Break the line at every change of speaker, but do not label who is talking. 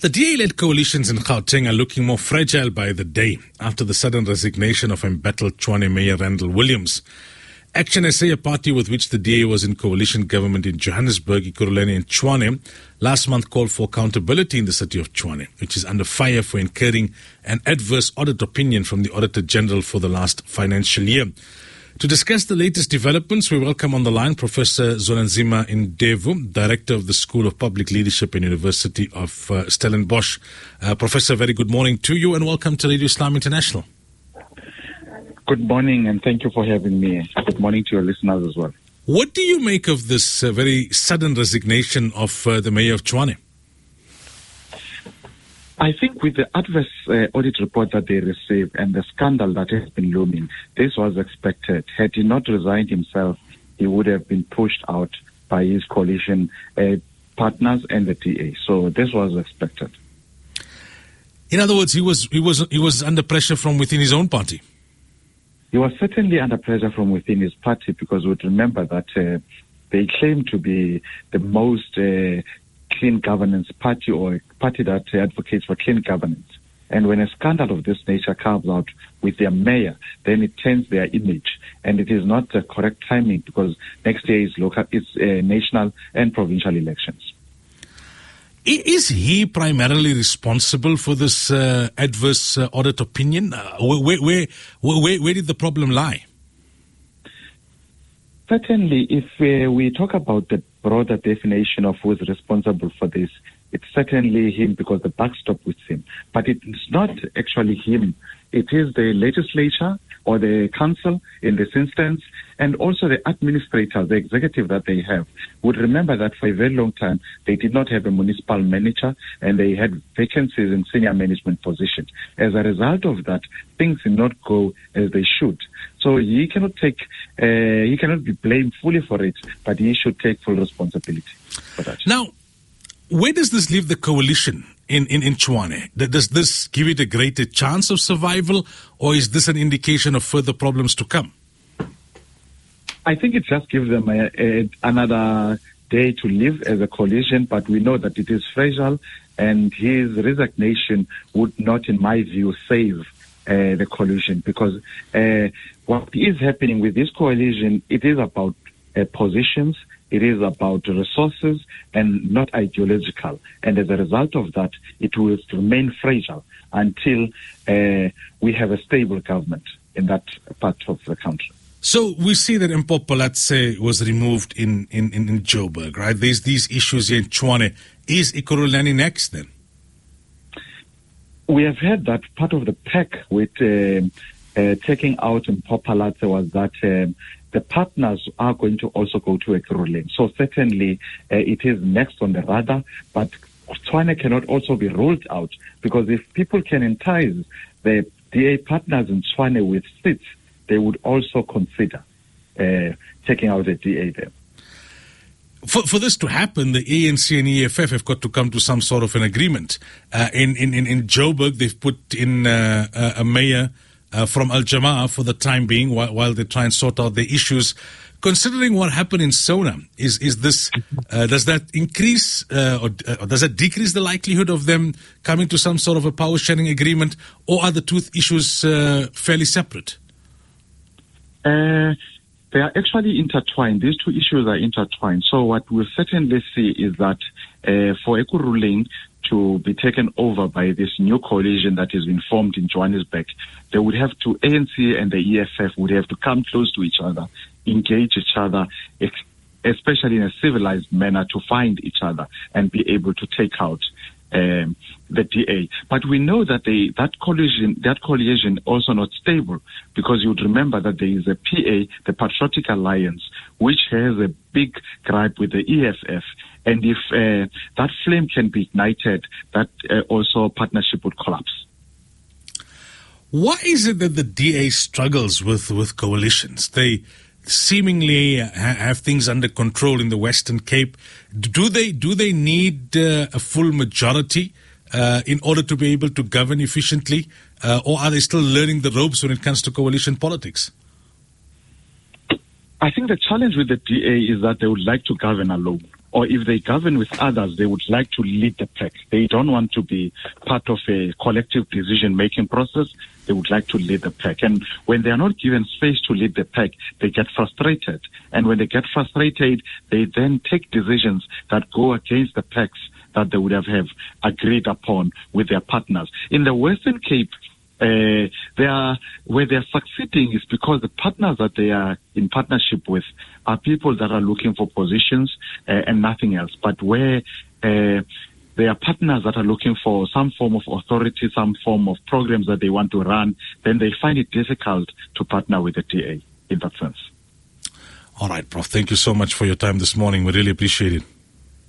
The DA-led coalitions in Gauteng are looking more fragile by the day after the sudden resignation of embattled Tshwane Mayor Randall Williams. Action SA, a party with which the DA was in coalition government in Johannesburg, Ekurhuleni and Tshwane, last month called for accountability in the city of Tshwane, which is under fire for incurring an adverse audit opinion from the Auditor General for the last financial year. To discuss the latest developments, we welcome on the line Professor Zwelinzima Ndevu, Director of the School of Public Leadership and University of uh, Stellenbosch. Uh, Professor, very good morning to you and welcome to Radio Islam International.
Good morning and thank you for having me. Good morning to your listeners as well.
What do you make of this uh, very sudden resignation of uh, the Mayor of Tshwane?
I think with the adverse uh, audit report that they received and the scandal that has been looming, this was expected. Had he not resigned himself, he would have been pushed out by his coalition uh, partners and the DA. So this was expected.
In other words, he was he was he was under pressure from within his own party.
He was certainly under pressure from within his party because we remember that uh, they claim to be the most uh, clean governance party or a party that advocates for clean governance. And when a scandal of this nature comes out with their mayor, then it turns their image. And it is not the correct timing because next year is local, it's uh, national and provincial elections.
Is he primarily responsible for this uh, adverse uh, audit opinion? Uh, where, where, where, where, did the problem lie?
Certainly, if uh, we talk about the broader definition of who is responsible for this, it's certainly him because the buck stopped with him. But it's not actually him. It is the legislature or the council in this instance, and also the administrator, the executive that they have, would remember that for a very long time they did not have a municipal manager and they had vacancies in senior management positions. As a result of that, things did not go as they should. So he cannot take, uh, he cannot be blamed fully for it, but he should take full responsibility for that.
Now, where does this leave the coalition in, in, in Tshwane? Does this give it a greater chance of survival, or is this an indication of further problems to come?
I think it just gives them a, a, another day to live as a coalition, but we know that it is fragile, and his resignation would not, in my view, save uh, the coalition because uh, what is happening with this coalition, it is about uh, positions, it is about resources and not ideological. And as a result of that, it will remain fragile until uh, we have a stable government in that part of the country.
So we see that Mpho Phalatse was removed in, in, in, in Joburg, right? There's these issues in Tshwane. Is Ekurhuleni next then?
We have heard that part of the pack with uh, uh, taking out Mpho Phalatse was that um, the partners are going to also go to Ekurhuleni. So certainly uh, it is next on the radar, but Tshwane cannot also be ruled out because if people can entice the DA partners in Tshwane with seats, they would also consider uh, taking out the DA there.
For, for this to happen, the ANC and EFF have got to come to some sort of an agreement. Uh, in, in, in Joburg, they've put in uh, a mayor uh, from Al Jamaa for the time being while, while, they try and sort out the issues. Considering what happened in Sona, is is this uh, does that increase uh, or, or, does that decrease the likelihood of them coming to some sort of a power sharing agreement, or are the two issues uh, fairly separate?
They are actually intertwined. These two issues are intertwined. So what we'll certainly see is that uh, for Ekurhuleni to be taken over by this new coalition that has been formed in Johannesburg, they would have to, ANC and the EFF would have to come close to each other, engage each other, especially in a civilized manner to find each other and be able to take out um, the DA. But we know that they, that coalition, that coalition also not stable because you would remember that there is a PA, the Patriotic Alliance, which has a big gripe with the EFF. And if uh, that flame can be ignited, that uh, also partnership would collapse.
Why is it that the DA struggles with, with coalitions? They seemingly have things under control in the Western Cape. Do they do they need uh, a full majority uh, in order to be able to govern efficiently, uh, or are they still learning the ropes when it comes to coalition politics?
I think the challenge with the DA is that they would like to govern alone. Or if they govern with others, they would like to lead the pack. They don't want to be part of a collective decision making process. They would like to lead the pack. And when they are not given space to lead the pack, they get frustrated. And when they get frustrated, they then take decisions that go against the packs that they would have, have agreed upon with their partners. In the Western Cape, uh, they are where they are succeeding is because the partners that they are in partnership with are people that are looking for positions uh, and nothing else. But where uh, they are partners that are looking for some form of authority, some form of programs that they want to run, then they find it difficult to partner with the DA in that sense.
All right, Prof. Thank you so much for your time this morning. We really appreciate it.